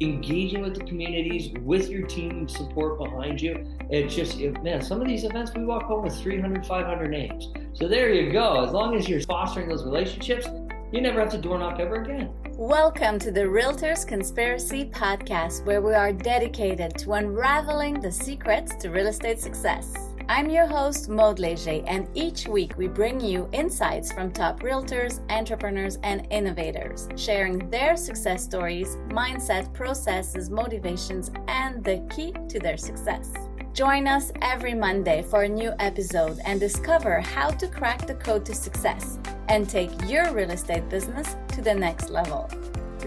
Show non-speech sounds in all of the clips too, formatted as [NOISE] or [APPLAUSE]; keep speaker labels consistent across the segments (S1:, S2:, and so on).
S1: engaging with the communities, with your team support behind you. It's just, it, man, some of these events we walk home with 300, 500 names. So there you go. As long as you're fostering those relationships, you never have to door knock ever again.
S2: Welcome to the Realtors Conspiracy Podcast, where we are dedicated to unraveling the secrets to real estate success. I'm your host, Maud Leger, and each week we bring you insights from top realtors, entrepreneurs, and innovators, sharing their success stories, mindset, processes, motivations, and the key to their success. Join us every Monday for a new episode and discover how to crack the code to success and take your real estate business to the next level.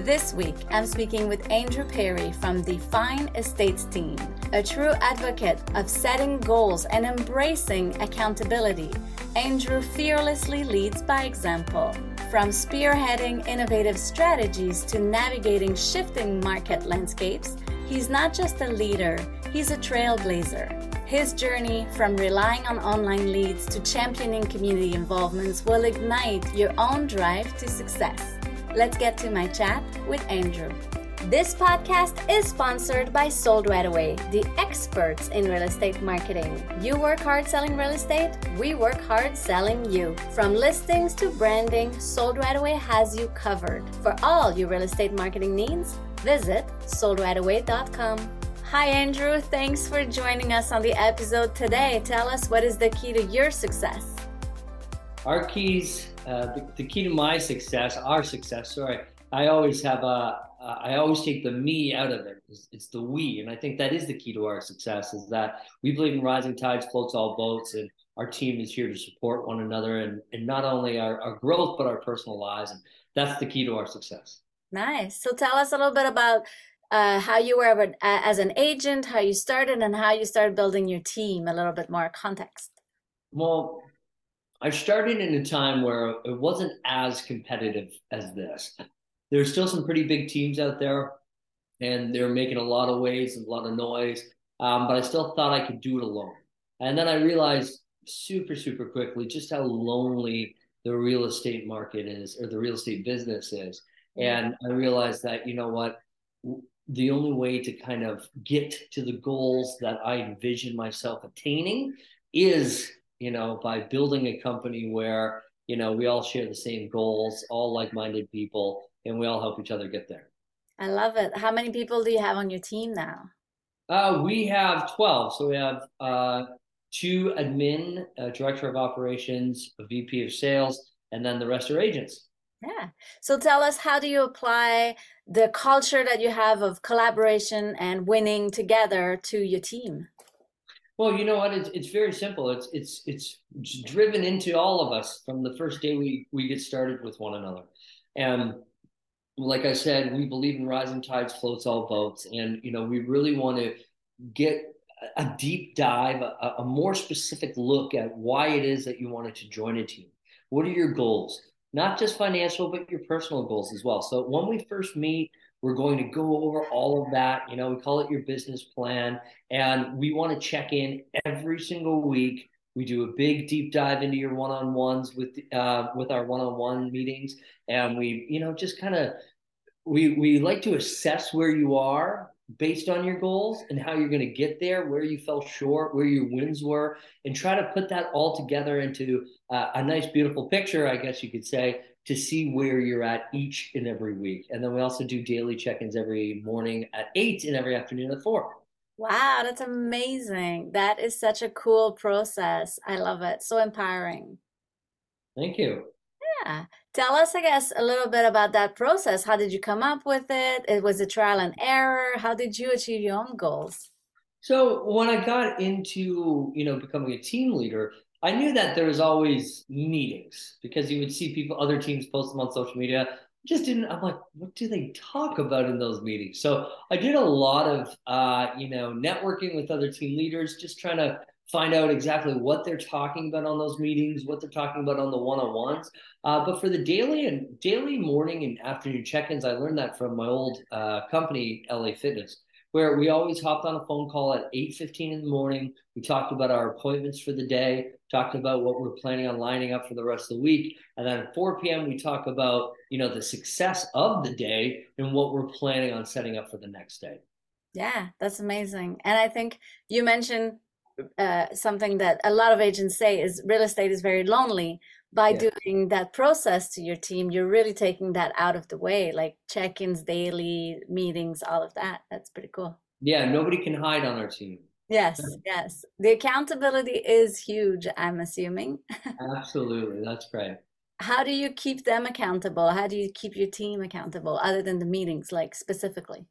S2: This week, I'm speaking with Andrew Perrie from the Fine Estates team, a true advocate of setting goals and embracing accountability. Andrew fearlessly leads by example. From spearheading innovative strategies to navigating shifting market landscapes, he's not just a leader, he's a trailblazer. His journey from relying on online leads to championing community involvements will ignite your own drive to success. Let's get to my chat with Andrew. This podcast is sponsored by Sold Right Away, the experts in real estate marketing. You work hard selling real estate, we work hard selling you. From listings to branding, Sold Right Away has you covered. For all your real estate marketing needs, visit soldrightaway.com. Hi, Andrew. Thanks for joining us on the episode today. Tell us what is the key to your success.
S1: Our keys uh, the, the, key to my success, our success, sorry, I always have a, uh, I always take the me out of it. It's, it's, the we, and I think that is the key to our success. Is that we believe in rising tides floats all boats, and our team is here to support one another, and and not only our, our growth but our personal lives, and that's the key to our success.
S2: Nice. So tell us a little bit about uh, how you were as an agent, how you started, and how you started building your team. A little bit more context.
S1: Well, I started in a time where it wasn't as competitive as this. There's still some pretty big teams out there, and they're making a lot of waves and a lot of noise. Um, but I still thought I could do it alone. And then I realized super, super quickly just how lonely the real estate market is or the real estate business is. And I realized that, you know what, the only way to kind of get to the goals that I envision myself attaining is you know, by building a company where, you know, we all share the same goals, all like minded people, and we all help each other get there.
S2: I love it. How many people do you have on your team now?
S1: Uh, we have 12. So we have uh, two admin, a director of operations, a VP of sales, and then the rest are agents.
S2: Yeah. So tell us, how do you apply the culture that you have of collaboration and winning together to your team?
S1: Well, you know what? It's it's very simple. It's it's it's driven into all of us from the first day we we get started with one another. And like I said, we believe in rising tides floats all boats, and you know we really want to get a deep dive, a, a more specific look at why it is that you wanted to join a team. What are your goals? Not just financial, but your personal goals as well. So when we first meet, we're going to go over all of that. You know, we call it your business plan. And we want to check in every single week. We do a big deep dive into your one-on-ones with uh, with our one-on-one meetings, and we, you know, just kind of we we like to assess where you are based on your goals and how you're going to get there, where you fell short, where your wins were, and try to put that all together into uh, a nice, beautiful picture, I guess you could say, to see where you're at each and every week. And then we also do daily check ins every morning at eight and every afternoon at four.
S2: Wow, that's amazing. That is such a cool process. I love it. So empowering.
S1: Thank you.
S2: Yeah. Tell us, I guess, a little bit about that process. How did you come up with it? It was a trial and error. How did you achieve your own goals?
S1: So when I got into, you know, becoming a team leader, I knew that there was always meetings because you would see people, other teams post them on social media. Just didn't. I'm like, what do they talk about in those meetings? So I did a lot of, uh, you know, networking with other team leaders, just trying to find out exactly what they're talking about on those meetings, what they're talking about on the one-on-ones. Uh, but for the daily and daily morning and afternoon check-ins, I learned that from my old uh, company, LA Fitness where we always hopped on a phone call at 8.15 in the morning. We talked about our appointments for the day, talked about what we're planning on lining up for the rest of the week. And then at 4 p.m., we talk about, you know, the success of the day and what we're planning on setting up for the next day.
S2: Yeah, that's amazing. And I think you mentioned uh, something that a lot of agents say is real estate is very lonely. By yeah. doing that process to your team, you're really taking that out of the way, like check-ins, daily meetings, all of that. That's pretty cool.
S1: Yeah, nobody can hide on our team.
S2: Yes, yes. The accountability is huge, I'm assuming. [LAUGHS]
S1: Absolutely. That's great.
S2: How do you keep them accountable? How do you keep your team accountable other than the meetings, like specifically?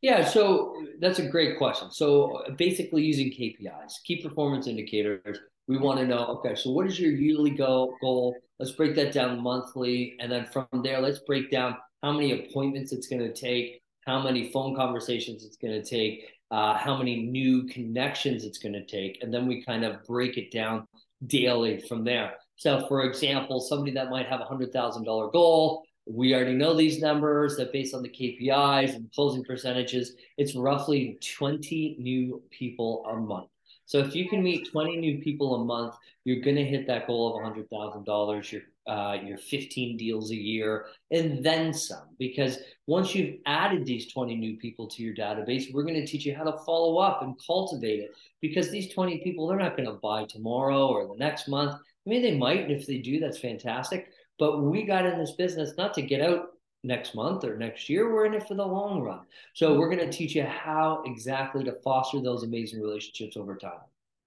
S1: Yeah, so that's a great question. So basically using KPIs, key performance indicators, we want to know, okay, so what is your yearly goal? Let's break that down monthly. And then from there, let's break down how many appointments it's going to take, how many phone conversations it's going to take, uh, how many new connections it's going to take. And then we kind of break it down daily from there. So, for example, somebody that might have a $100,000 goal, we already know these numbers that based on the KPIs and closing percentages, it's roughly 20 new people a month. So if you can meet 20 new people a month, you're going to hit that goal of $100,000. You're uh, your 15 deals a year and then some. Because once you've added these 20 new people to your database, we're going to teach you how to follow up and cultivate it. Because these 20 people, they're not going to buy tomorrow or the next month. I mean, they might. And if they do, that's fantastic. But we got in this business not to get out next month or next year. We're in it for the long run. So we're going to teach you how exactly to foster those amazing relationships over time.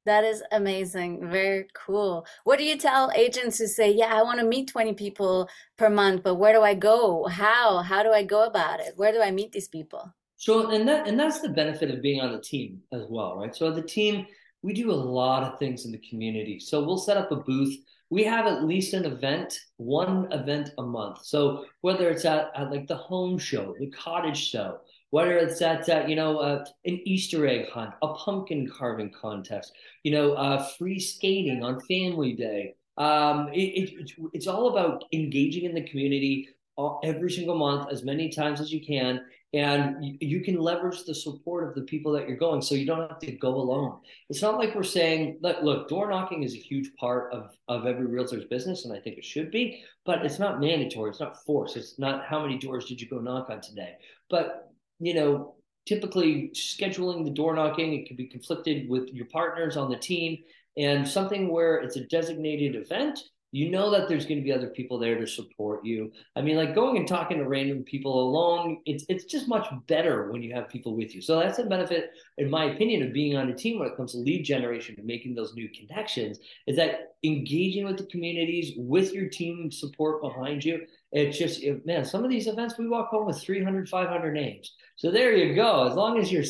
S2: That is amazing. Very cool. What do you tell agents who say, "Yeah, I want to meet 20 people per month, but where do I go? How? How do I go about it? Where do I meet these people?"
S1: So, and that and that's the benefit of being on the team as well, right? So, the team, we do a lot of things in the community. So, we'll set up a booth we have at least an event, one event a month. So whether it's at, at like the home show, the cottage show, whether it's at uh, you know uh, an Easter egg hunt, a pumpkin carving contest, you know, uh, free skating on Family Day. Um, it, it, it's, all about engaging in the community all, every single month, as many times as you can, and you, you, can leverage the support of the people that you're going so you don't have to go alone. It's not like we're saying look look door knocking is a huge part of of every realtor's business and i think it should be but it's not mandatory it's not forced it's not how many doors did you go knock on today? But you know typically scheduling the door knocking it can be conflicted with your partners on the team and something where it's a designated event you know that there's going to be other people there to support you. I mean, like going and talking to random people alone, it's it's just much better when you have people with you. So that's the benefit, in my opinion, of being on a team when it comes to lead generation and making those new connections, is that engaging with the communities with your team support behind you. It's just, man, some of these events we walk home with 300, 500 names. So there you go. As long as you're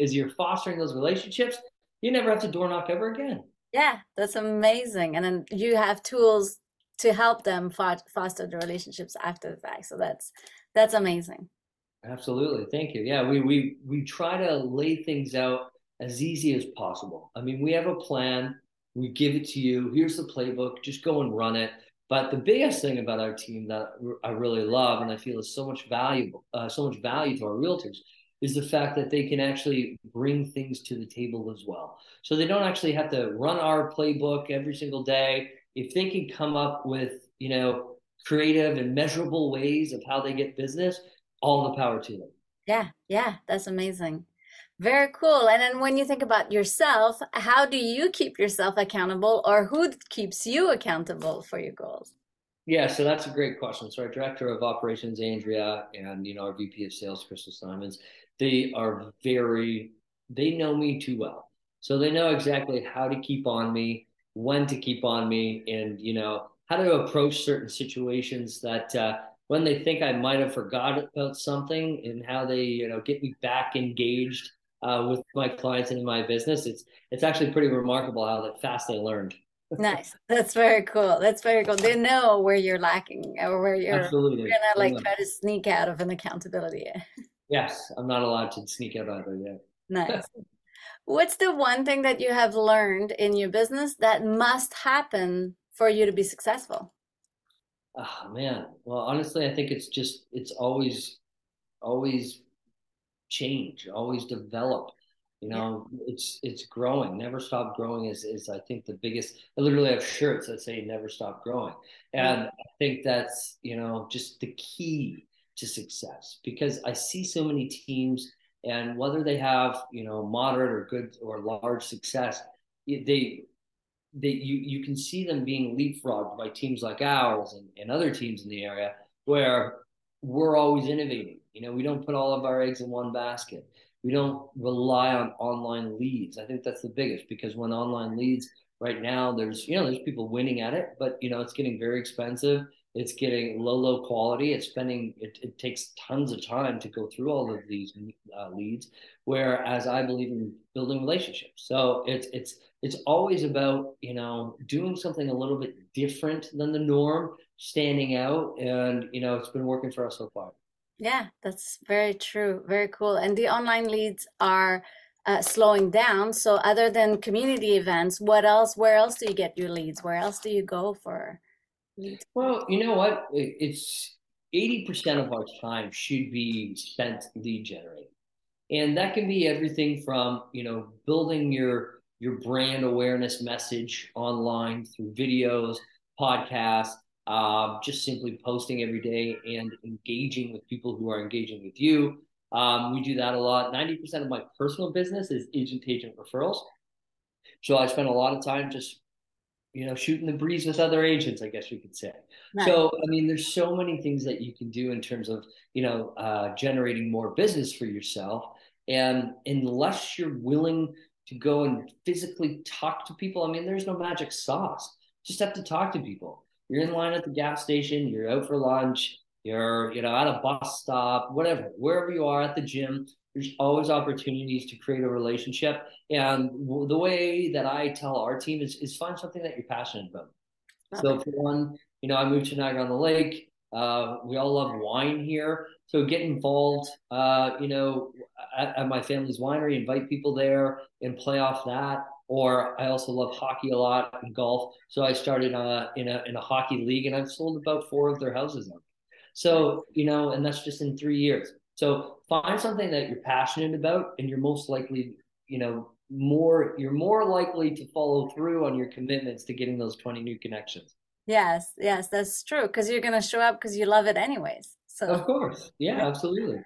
S1: as you're fostering those relationships, you never have to door knock ever again.
S2: Yeah, that's amazing. And then you have tools to help them foster the relationships after the fact. So that's that's amazing.
S1: Absolutely. Thank you. Yeah, we we we try to lay things out as easy as possible. I mean, we have a plan, we give it to you. Here's the playbook, just go and run it. But the biggest thing about our team that I really love and I feel is so much valuable, uh, so much value to our realtors is the fact that they can actually bring things to the table as well. So they don't actually have to run our playbook every single day. If they can come up with, you know, creative and measurable ways of how they get business, all the power to them.
S2: Yeah, yeah, that's amazing. Very cool. And then when you think about yourself, how do you keep yourself accountable or who keeps you accountable for your goals?
S1: Yeah, so that's a great question. So our director of operations, Andrea, and you know our VP of sales, Crystal Simons, they are very they know me too well. So they know exactly how to keep on me when to keep on me and you know how to approach certain situations that uh, when they think i might have forgot about something and how they you know get me back engaged uh, with my clients and in my business. It's it's actually pretty remarkable how fast they learned.
S2: Nice. That's very cool. That's very cool. They know where you're lacking or where you're Absolutely. gonna like try to sneak out of an accountability [LAUGHS]
S1: Yes, I'm not allowed to sneak out either yet.
S2: Nice. [LAUGHS] What's the one thing that you have learned in your business that must happen for you to be successful?
S1: Oh man. Well, honestly, I think it's just it's always always change, always develop. You know, yeah. it's it's growing. Never stop growing is is I think the biggest. I literally have shirts that say "Never stop growing," and yeah. I think that's you know just the key to success because I see so many teams and whether they have you know moderate or good or large success, they they you you can see them being leapfrogged by teams like ours and, and other teams in the area where we're always innovating. You know, we don't put all of our eggs in one basket. We don't rely on online leads. I think that's the biggest because when online leads right now, there's you know there's people winning at it, but you know it's getting very expensive. It's getting low, low quality. It's spending. It, it takes tons of time to go through all of these uh, leads. Whereas I believe in building relationships. So it's it's it's always about you know doing something a little bit different than the norm standing out and you know it's been working for us so far
S2: yeah that's very true very cool and the online leads are uh, slowing down so other than community events what else where else do you get your leads where else do you go for
S1: well you know what it's 80% of our time should be spent lead generating and that can be everything from you know building your your brand awareness message online through videos, podcasts, uh, just simply posting every day and engaging with people who are engaging with you. Um, we do that a lot. 90% of my personal business is agent agent referrals. So I spend a lot of time just, you know, shooting the breeze with other agents, I guess you could say. Nice. So, I mean, there's so many things that you can do in terms of, you know, uh, generating more business for yourself. And unless you're willing to go and physically talk to people. I mean, there's no magic sauce. Just have to talk to people. You're in line at the gas station, you're out for lunch, you're, you know, at a bus stop, whatever, wherever you are at the gym, there's always opportunities to create a relationship. And the way that I tell our team is, is find something that you're passionate about. Okay. So for one, you know, I moved to Niagara on the Lake. Uh, we all love wine here. So get involved, uh, you know, at, at, my family's winery, invite people there and play off that. Or I also love hockey a lot and golf. So I started uh, in a in a hockey league, and I've sold about four of their houses now. So you know, and that's just in three years. So find something that you're passionate about, and you're most likely, you know, more you're more likely to follow through on your commitments to getting those 20 new connections.
S2: Yes, yes, that's true. Because you're gonna show up because you love it anyways.
S1: So of course, yeah, absolutely.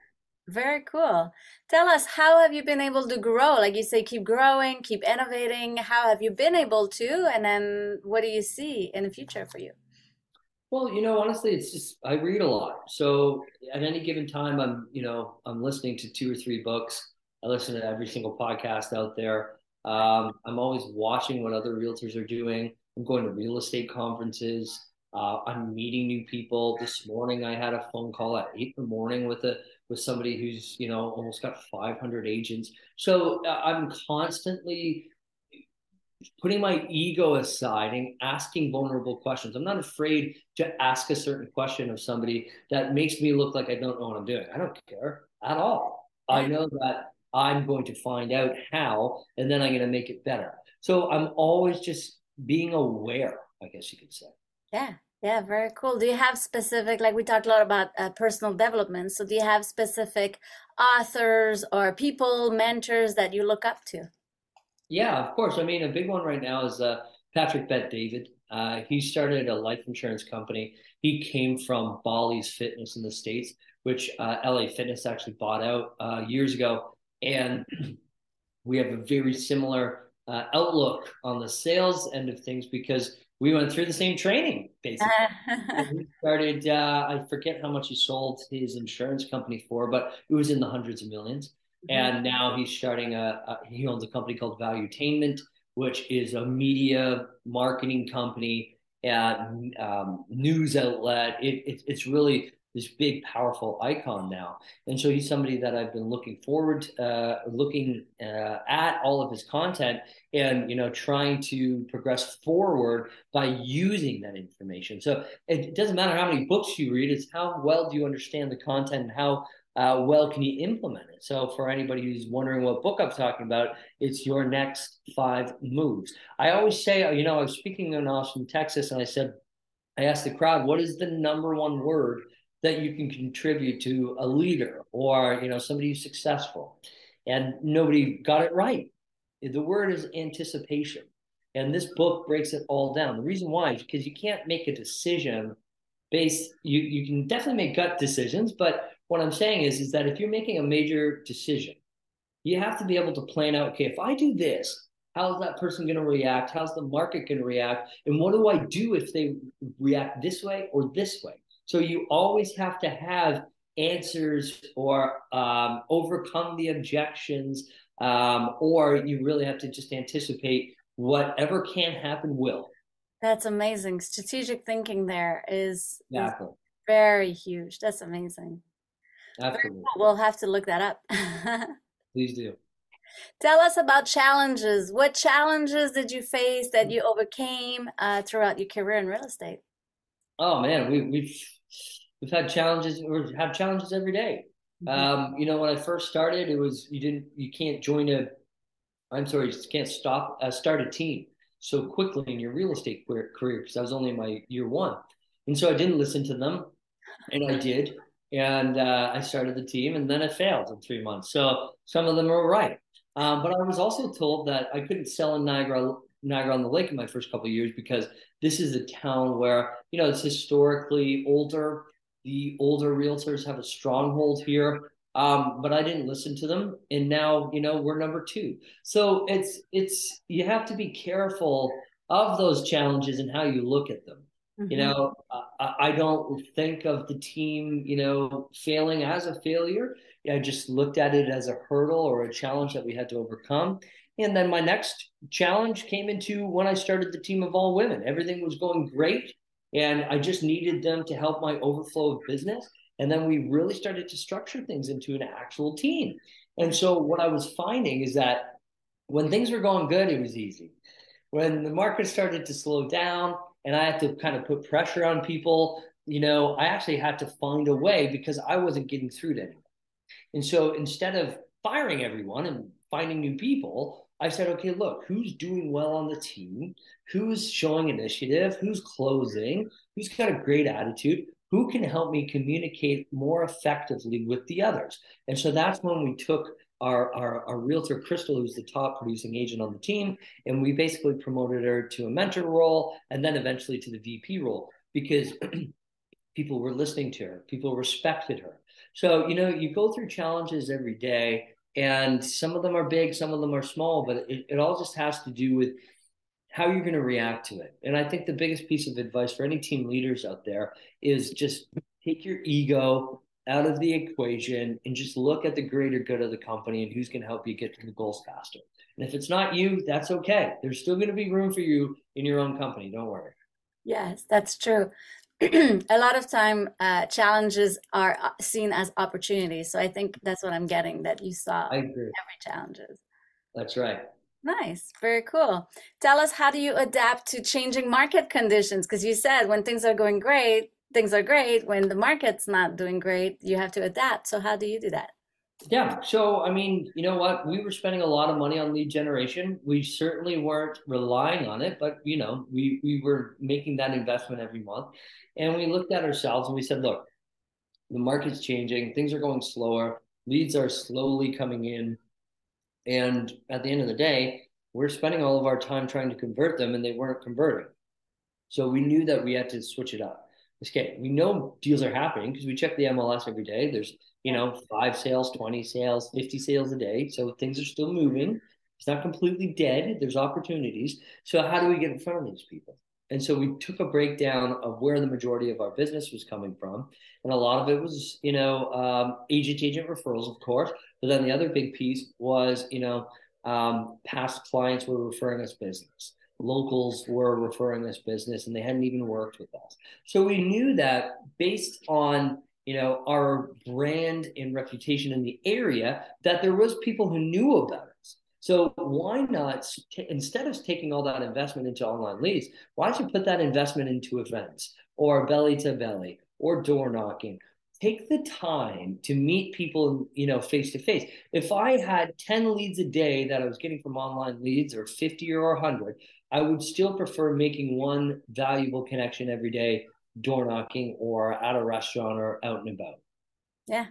S2: Very cool. Tell us, how have you been able to grow? Like you say, keep growing, keep innovating. How have you been able to? And then what do you see in the future for you?
S1: Well, you know, honestly, it's just I read a lot. So at any given time, I'm, you know, I'm listening to two or three books. I listen to every single podcast out there. Um, I'm always watching what other realtors are doing. I'm going to real estate conferences. Uh, I'm meeting new people. This morning, I had a phone call at eight in the morning with a with somebody who's you know almost got 500 agents. So uh, I'm constantly putting my ego aside and asking vulnerable questions. I'm not afraid to ask a certain question of somebody that makes me look like I don't know what I'm doing. I don't care at all. I know that I'm going to find out how, and then I'm going to make it better. So I'm always just being aware, I guess you could say.
S2: Yeah, yeah, very cool. Do you have specific, like we talked a lot about uh, personal development. So do you have specific authors or people, mentors that you look up to?
S1: Yeah, of course. I mean, a big one right now is uh, Patrick Bet David. Uh, he started a life insurance company. He came from Bally's Fitness in the States, which uh, LA Fitness actually bought out uh, years ago. And [CLEARS THROAT] we have a very similar uh, outlook on the sales end of things because we went through the same training basically. [LAUGHS] we started. Uh, I forget how much he sold his insurance company for, but it was in the hundreds of 1000000s mm-hmm. And now he's starting a, a. He owns a company called Valuetainment, which is a media marketing company, and um, news outlet. It, it, it's really this big, powerful icon now. And so he's somebody that I've been looking forward, uh, looking uh, at all of his content and, you know, trying to progress forward by using that information. So it doesn't matter how many books you read, it's how well do you understand the content and how uh, well can you implement it? So for anybody who's wondering what book I'm talking about, it's your next five moves. I always say, you know, I was speaking in Austin, Texas, and I said, I asked the crowd, what is the number one word that you can contribute to a leader or you know somebody who's successful and nobody got it right the word is anticipation and this book breaks it all down the reason why is because you can't make a decision based you you can definitely make gut decisions but what i'm saying is is that if you're making a major decision you have to be able to plan out okay if i do this how's that person going to react how's the market going to react and what do i do if they react this way or this way so you always have to have answers or um, overcome the objections, um, or you really have to just anticipate whatever can happen will.
S2: That's amazing. Strategic thinking there is, exactly. is very huge. That's amazing. Absolutely. Cool. We'll have to look that up. [LAUGHS]
S1: Please do.
S2: Tell us about challenges. What challenges did you face that you overcame uh, throughout your career in real estate?
S1: Oh man, we, we've we've had challenges or have challenges every day. Mm-hmm. Um, you know, when I first started, it was you didn't you can't join a I'm sorry, you can't stop uh, start a team so quickly in your real estate career because I was only in my year one, and so I didn't listen to them, and I [LAUGHS] did, and uh, I started the team, and then it failed in three months. So some of them were right, um, but I was also told that I couldn't sell in Niagara Niagara on the Lake in my first couple of years because this is a town where you know it's historically older. The older realtors have a stronghold here, um, but I didn't listen to them, and now you know we're number two. So it's it's you have to be careful of those challenges and how you look at them. Mm-hmm. You know, I, I don't think of the team, you know, failing as a failure. I just looked at it as a hurdle or a challenge that we had to overcome. And then my next challenge came into when I started the team of all women. Everything was going great, and I just needed them to help my overflow of business. And then we really started to structure things into an actual team. And so what I was finding is that when things were going good, it was easy. When the market started to slow down and I had to kind of put pressure on people, you know, I actually had to find a way because I wasn't getting through to anyone. And so instead of firing everyone and finding new people, I said, okay, look, who's doing well on the team? Who's showing initiative? Who's closing? Who's got a great attitude? Who can help me communicate more effectively with the others? And so that's when we took our, our, our realtor, Crystal, who's the top producing agent on the team, and we basically promoted her to a mentor role and then eventually to the VP role because [CLEARS THROAT] people were listening to her, people respected her. So, you know, you go through challenges every day and some of them are big some of them are small but it, it all just has to do with how you're going to react to it and i think the biggest piece of advice for any team leaders out there is just take your ego out of the equation and just look at the greater good of the company and who's going to help you get to the goals faster and if it's not you that's okay there's still going to be room for you in your own company don't worry
S2: yes that's true [CLEARS THROAT] a lot of time uh, challenges are uh, seen as opportunities. So I think that's what I'm getting that you saw I agree. every challenges.
S1: That's right.
S2: Nice, very cool. Tell us how do you adapt to changing market conditions? Because you said when things are going great, things are great. When the market's not doing great, you have to adapt. So how do you do that?
S1: Yeah. So, I mean, you know what? We were spending a lot of money on lead generation. We certainly weren't relying on it, but you know, we we were making that investment every month. And we looked at ourselves and we said, look, the market's changing, things are going slower, leads are slowly coming in. And at the end of the day, we're spending all of our time trying to convert them and they weren't converting. So we knew that we had to switch it up. Okay, we know deals are happening because we check the MLS every day. There's, you know, five sales, 20 sales, 50 sales a day. So things are still moving. It's not completely dead. There's opportunities. So how do we get in front of these people? And so we took a breakdown of where the majority of our business was coming from. And a lot of it was, you know, um, agent agent referrals, of course. But then the other big piece was, you know, um, past clients were referring us business. Locals were referring us business and they hadn't even worked with us. So we knew that based on you know our brand and reputation in the area that there was people who knew about us so why not instead of taking all that investment into online leads, why don't you put that investment into events or belly to belly or door knocking? Take the time to meet people, you know, face to face. If I had 10 leads a day that I was getting from online leads or 50 or 100, I would still prefer making one valuable connection every day door knocking or at a restaurant or out and about.
S2: Yeah.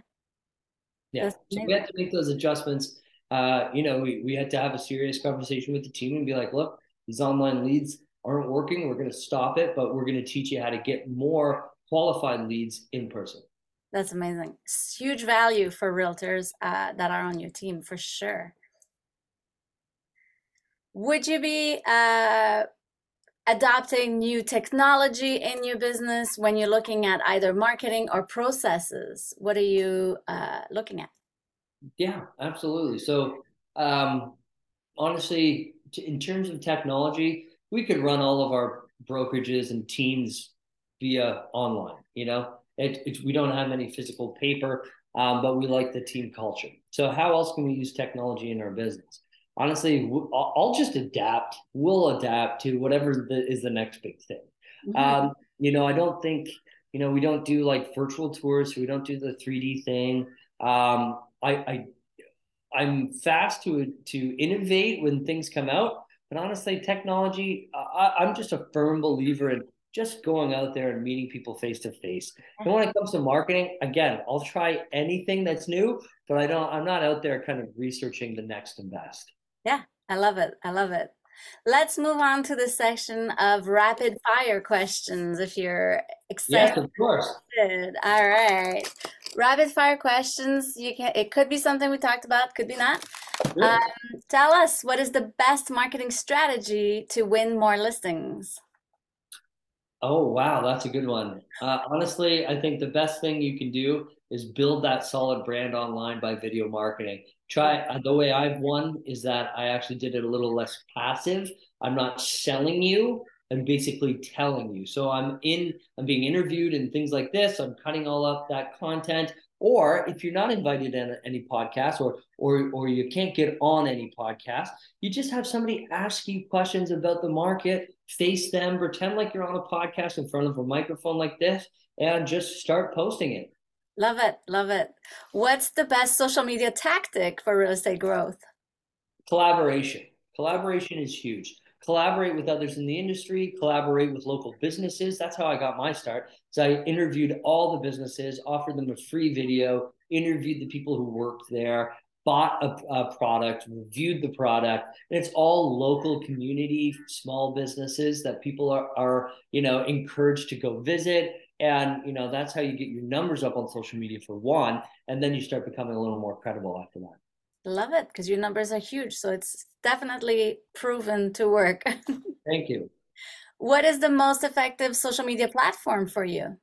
S1: Yeah. So we had to make those adjustments. Uh, you know, we, we had to have a serious conversation with the team and be like, look, these online leads aren't working. We're going to stop it, but we're going to teach you how to get more qualified leads in person.
S2: That's amazing. It's huge value for realtors uh, that are on your team for sure. Would you be uh, adopting new technology in your business when you're looking at either marketing or processes? What are you uh, looking at?
S1: Yeah, absolutely. So, um, honestly, in terms of technology, we could run all of our brokerages and teams via online. You know, it, it, we don't have any physical paper, um, but we like the team culture. So, how else can we use technology in our business? Honestly, I'll just adapt. We'll adapt to whatever the, is the next big thing. Mm-hmm. Um, you know, I don't think you know we don't do like virtual tours. So we don't do the 3D thing. Um, I, I I'm fast to to innovate when things come out, but honestly, technology. I, I'm just a firm believer in just going out there and meeting people face to face. And when it comes to marketing, again, I'll try anything that's new, but I don't. I'm not out there kind of researching the next and best.
S2: Yeah, I love it. I love it. Let's move on to the section of rapid fire questions if you're excited.
S1: Yes, of course.
S2: All right. Rapid fire questions. You can it could be something we talked about, could be not. Um, tell us what is the best marketing strategy to win more listings?
S1: Oh wow, that's a good one. Uh, honestly, I think the best thing you can do is build that solid brand online by video marketing try uh, the way I've won is that I actually did it a little less passive. I'm not selling you. I'm basically telling you. So I'm in, I'm being interviewed and things like this. I'm cutting all up that content. Or if you're not invited in any podcast or or or you can't get on any podcast, you just have somebody ask you questions about the market, face them, pretend like you're on a podcast in front of a microphone like this, and just start posting it.
S2: Love it. Love it. What's the best social media tactic for real estate growth?
S1: Collaboration. Collaboration is huge. Collaborate with others in the industry, collaborate with local businesses. That's how I got my start. So I interviewed all the businesses, offered them a free video, interviewed the people who worked there, bought a, a product, reviewed the product. And it's all local community, small businesses that people are, are, you know, encouraged to go visit and you know that's how you get your numbers up on social media for one, and then you start becoming a little more credible after that.
S2: Love it because your numbers are huge, so it's definitely proven to work. [LAUGHS]
S1: Thank you.
S2: What is the most effective social media platform for you?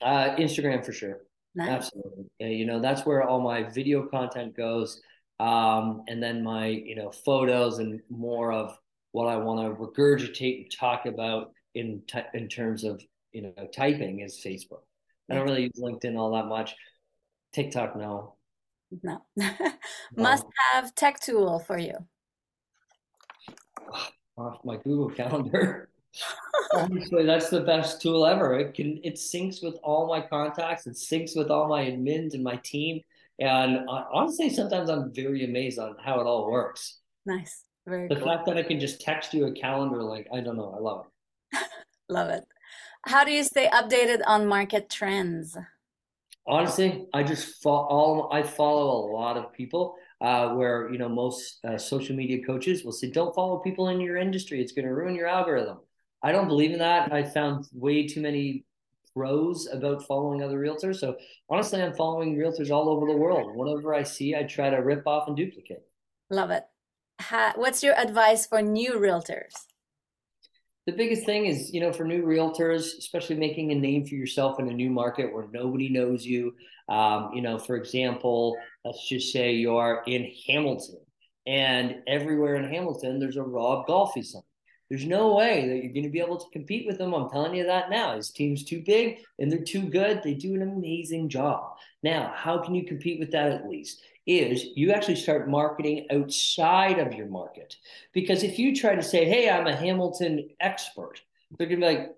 S1: Uh, Instagram for sure. Nice. Absolutely. Yeah, you know that's where all my video content goes, um, and then my you know photos and more of what I want to regurgitate and talk about in t- in terms of you know, typing is Facebook. I don't really use LinkedIn all that much. TikTok, no.
S2: No. [LAUGHS] Must have tech tool for you. [SIGHS]
S1: Off my Google Calendar. [LAUGHS] Honestly, that's the best tool ever. It can it syncs with all my contacts. It syncs with all my admins and my team. And honestly, sometimes I'm very amazed on how it all works.
S2: Nice. Very
S1: the
S2: cool.
S1: fact that I can just text you a calendar, like I don't know, I love
S2: it. [LAUGHS] love it. How do you stay updated on market trends?
S1: Honestly, I just follow. I follow a lot of people. Uh, where you know most uh, social media coaches will say, "Don't follow people in your industry; it's going to ruin your algorithm." I don't believe in that. I found way too many pros about following other realtors. So honestly, I'm following realtors all over the world. Whatever I see, I try to rip off and duplicate.
S2: Love it. what's your advice for new realtors?
S1: The biggest thing is, you know, for new realtors, especially making a name for yourself in a new market where nobody knows you. Um, you know, for example, let's just say you're in Hamilton, and everywhere in Hamilton there's a Rob Golfi sign. There's no way that you're going to be able to compete with them. I'm telling you that now. His team's too big and they're too good. They do an amazing job. Now, how can you compete with that at least? is you actually start marketing outside of your market. Because if you try to say, hey, I'm a Hamilton expert, they're going to be like,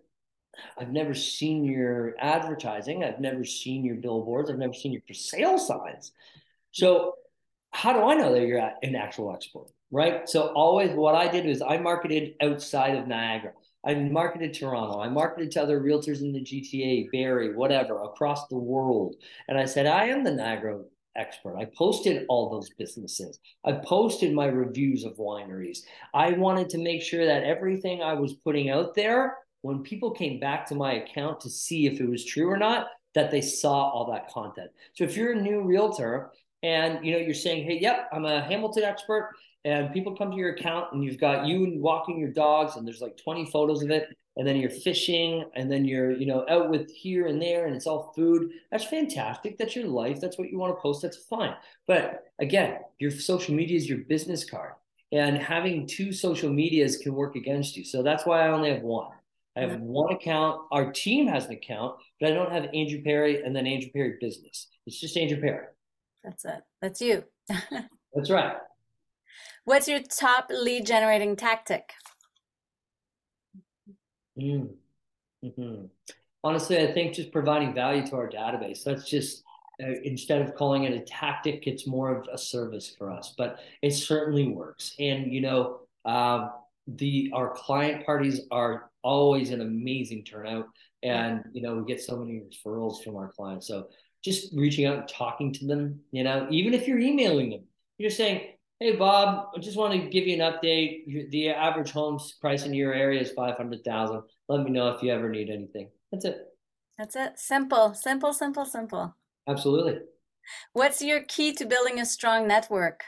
S1: I've never seen your advertising. I've never seen your billboards. I've never seen your for sale signs. So, how do I know that you're an actual expert? Right. So, always what I did was I marketed outside of Niagara. I marketed Toronto. I marketed to other realtors in the GTA, Barrie, whatever, across the world. And I said, I am the Niagara expert. I posted all those businesses. I posted my reviews of wineries. I wanted to make sure that everything I was putting out there, when people came back to my account to see if it was true or not, that they saw all that content. So if you're a new realtor and you know you're saying, "Hey, yep, I'm a Hamilton expert," and people come to your account and you've got you walking your dogs and there's like 20 photos of it and then you're fishing and then you're you know out with here and there and it's all food. That's fantastic. That's your life. That's what you want to post. That's fine. But again your social media is your business card and having two social medias can work against you. So that's why i only have one. I have mm-hmm. one account. Our team has an account but i don't have andrew perrie and then andrew perrie business. It's just andrew perrie.
S2: That's it. That's you. [LAUGHS]
S1: That's right
S2: What's your top lead generating tactic?
S1: Mm. Mm-hmm. Honestly, I think just providing value to our database. That's just uh, instead of calling it a tactic, it's more of a service for us. But it certainly works. And you know, uh, the our client parties are always an amazing turnout, and you know, we get so many referrals from our clients. So just reaching out and talking to them. You know, even if you're emailing them, you're saying, Hey Bob, I just want to give you an update. The average home price in your area is five hundred thousand. Let me know if you ever need anything. That's it.
S2: That's it. Simple, simple, simple, simple.
S1: Absolutely.
S2: What's your key to building a strong network?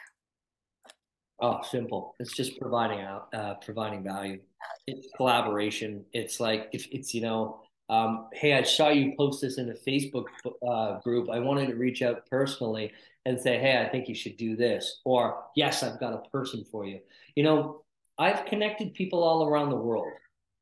S1: Oh, simple. It's just providing out, uh, providing value. It's collaboration. It's like if it's you know, um, hey, I saw you post this in a Facebook uh, group. I wanted to reach out personally and say, hey, I think you should do this. Or, yes, I've got a person for you. You know, I've connected people all around the world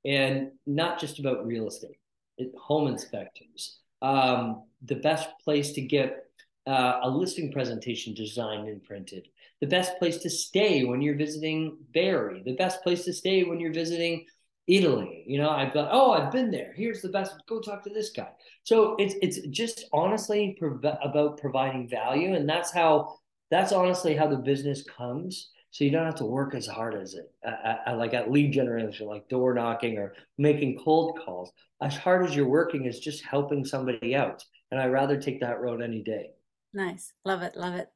S1: and not just about real estate, it, home inspectors. Um, the best place to get uh, a listing presentation designed and printed, the best place to stay when you're visiting Barrie, the best place to stay when you're visiting Italy. You know, I've got, oh, I've been there. Here's the best. Go talk to this guy. So it's it's just honestly prov- about providing value, and that's how that's honestly how the business comes. So you don't have to work as hard as it, like at lead generation, like door knocking or making cold calls. As hard as you're working is just helping somebody out, and I'd rather take that road any day.
S2: Nice, love it, love it.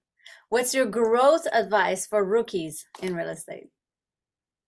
S2: What's your growth advice for rookies in real estate?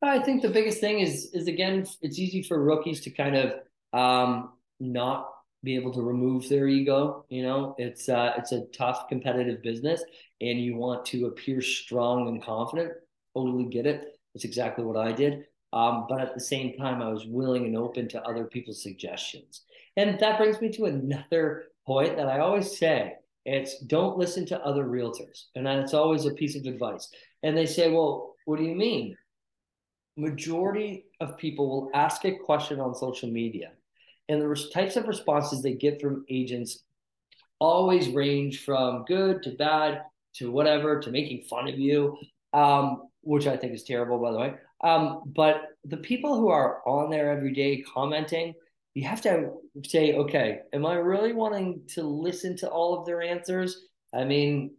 S1: I think the biggest thing is is again, it's easy for rookies to kind of um, not be able to remove their ego. You know, it's uh, it's a tough competitive business, and you want to appear strong and confident. Totally get it. It's exactly what I did. Um, but at the same time, I was willing and open to other people's suggestions. And that brings me to another point that I always say. It's don't listen to other realtors. And that's always a piece of advice. And they say, well, what do you mean? Majority of people will ask a question on social media and the types of responses they get from agents always range from good to bad to whatever to making fun of you um, which i think is terrible by the way. Um, but the people who are on there every day commenting you have to say okay am i really wanting to listen to all of their answers? I mean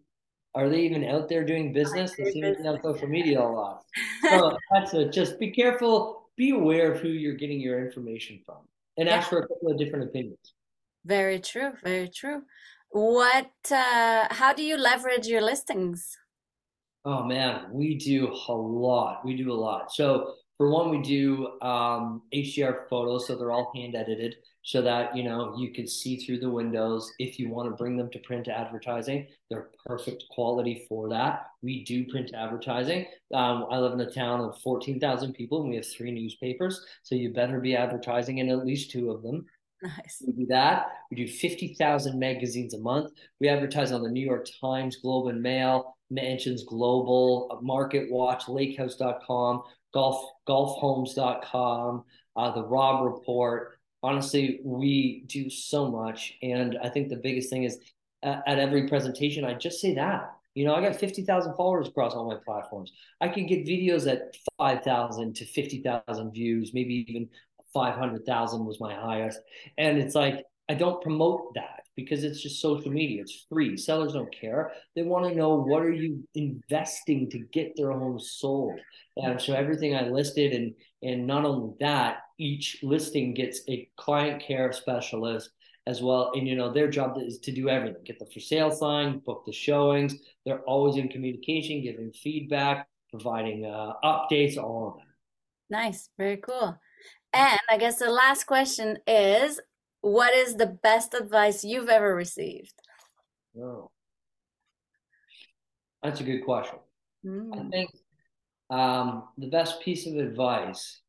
S1: are they even out there doing business? They seem to be on social media a lot. [LAUGHS] So that's it. Just be careful, be aware of who you're getting your information from, and ask for a couple of different opinions.
S2: Very true. Very true. What? Uh, how do you leverage your listings?
S1: Oh man, we do a lot. We do a lot. So for one, we do um, HDR photos, so they're all hand edited so that you know you can see through the windows if you want to bring them to print advertising they're perfect quality for that we do print advertising um, i live in a town of 14000 people and we have three newspapers so you better be advertising in at least two of them
S2: Nice.
S1: We do that. We do 50,000 magazines a month. We advertise on the New York Times, Globe and Mail, Mansions Global, Market Watch, LakeHouse.com, Golf, GolfHomes.com, uh, The Robb Report, honestly, we do so much. And I think the biggest thing is at, at every presentation, I just say that. You know, I got 50,000 followers across all my platforms. I can get videos at 5,000 to 50,000 views, maybe even 500,000 was my highest. And it's like, I don't promote that because it's just social media. It's free. Sellers don't care. They want to know what are you investing to get their home sold. And so everything I listed and And not only that, each listing gets a client care specialist as well. And you know, their job is to do everything: get the for sale sign, book the showings. They're always in communication, giving feedback, providing uh, updates, all of that.
S2: Nice, very cool. And I guess the last question is, what is the best advice you've ever received?
S1: Oh, that's a good question.
S2: Mm.
S1: I think um, the best piece of advice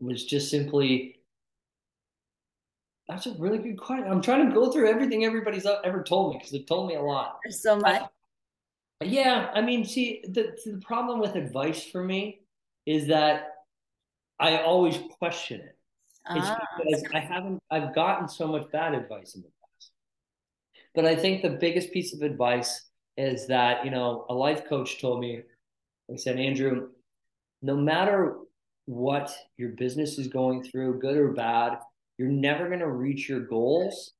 S1: was just simply that's a really good question. I'm trying to go through everything everybody's ever told me because they've told me a lot.
S2: There's so much.
S1: I, yeah, I mean, see, the the problem with advice for me is that I always question it. It's
S2: Ah,
S1: because I haven't I've gotten so much bad advice in the past. But I think the biggest piece of advice is that, you know, a life coach told me, he said, Andrew, no matter what your business is going through, good or bad, you're never going to reach your goals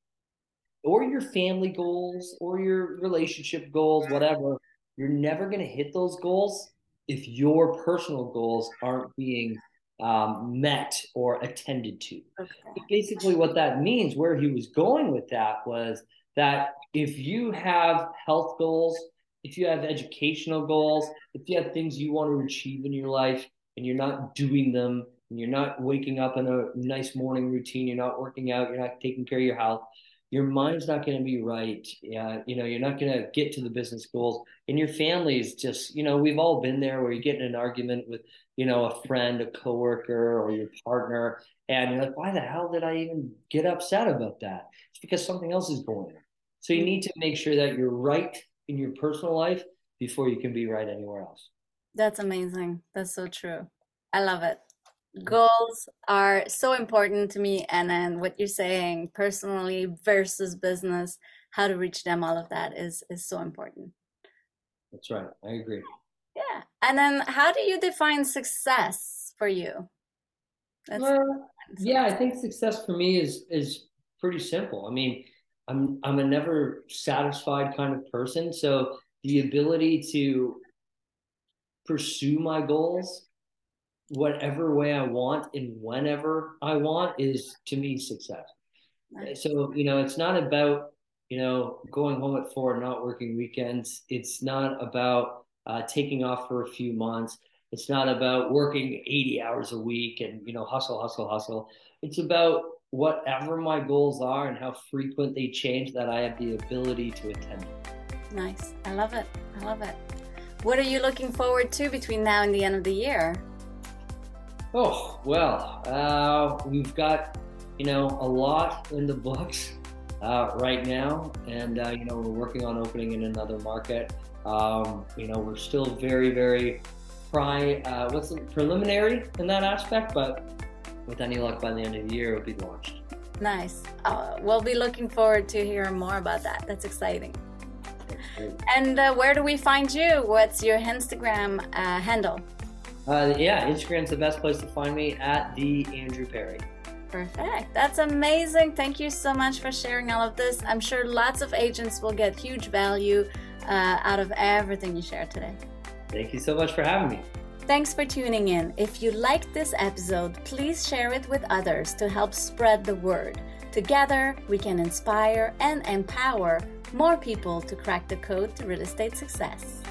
S1: or your family goals or your relationship goals, whatever. You're never going to hit those goals if your personal goals aren't being um, met or attended to.
S2: okay.
S1: Basically, what that means, where he was going with that, was that if you have health goals, if you have educational goals, if you have things you want to achieve in your life and you're not doing them, and you're not waking up in a nice morning routine, you're not working out, you're not taking care of your health, your mind's not going to be right. Yeah, you know, you're not going to get to the business goals, and your family is just, you know, we've all been there where you get in an argument with, you know, a friend, a coworker, or your partner, and you're like, why the hell did I even get upset about that? It's because something else is going on. So you mm-hmm. need to make sure that you're right in your personal life before you can be right anywhere else.
S2: That's amazing. That's so true. I love it. Goals are so important to me. And then what you're saying personally versus business, how to reach them, all of that is is so important.
S1: That's right. I agree.
S2: Yeah. And then how do you define success for you? That's
S1: Well, yeah, I think success for me is is pretty simple. I mean, I'm I'm a never satisfied kind of person, so the ability to pursue my goals whatever way I want and whenever I want is to me success. So, you know, it's not about, you know, going home at four and not working weekends. It's not about uh, taking off for a few months. It's not about working 80 hours a week and, you know, hustle, hustle, hustle. It's about whatever my goals are and how frequent they change that I have the ability to attend. them.
S2: Nice. I love it. I love it. What are you looking forward to between now and the end of the year?
S1: Oh, well, uh, we've got, you know, a lot in the books uh, right now. And, uh, you know, we're working on opening in another market. Um, you know, we're still very, very pri- uh, what's the preliminary in that aspect, but with any luck by the end of the year, it'll be launched.
S2: Nice. Uh, we'll be looking forward to hearing more about that. That's exciting. And uh, where do we find you? What's your Instagram uh, handle?
S1: Uh, yeah, Instagram's the best place to find me at the Andrew Perrie.
S2: Perfect. That's amazing. Thank you so much for sharing all of this. I'm sure lots of agents will get huge value uh, out of everything you shared today.
S1: Thank you so much for having me.
S2: Thanks for tuning in. If you liked this episode, please share it with others to help spread the word. Together, we can inspire and empower more people to crack the code to real estate success.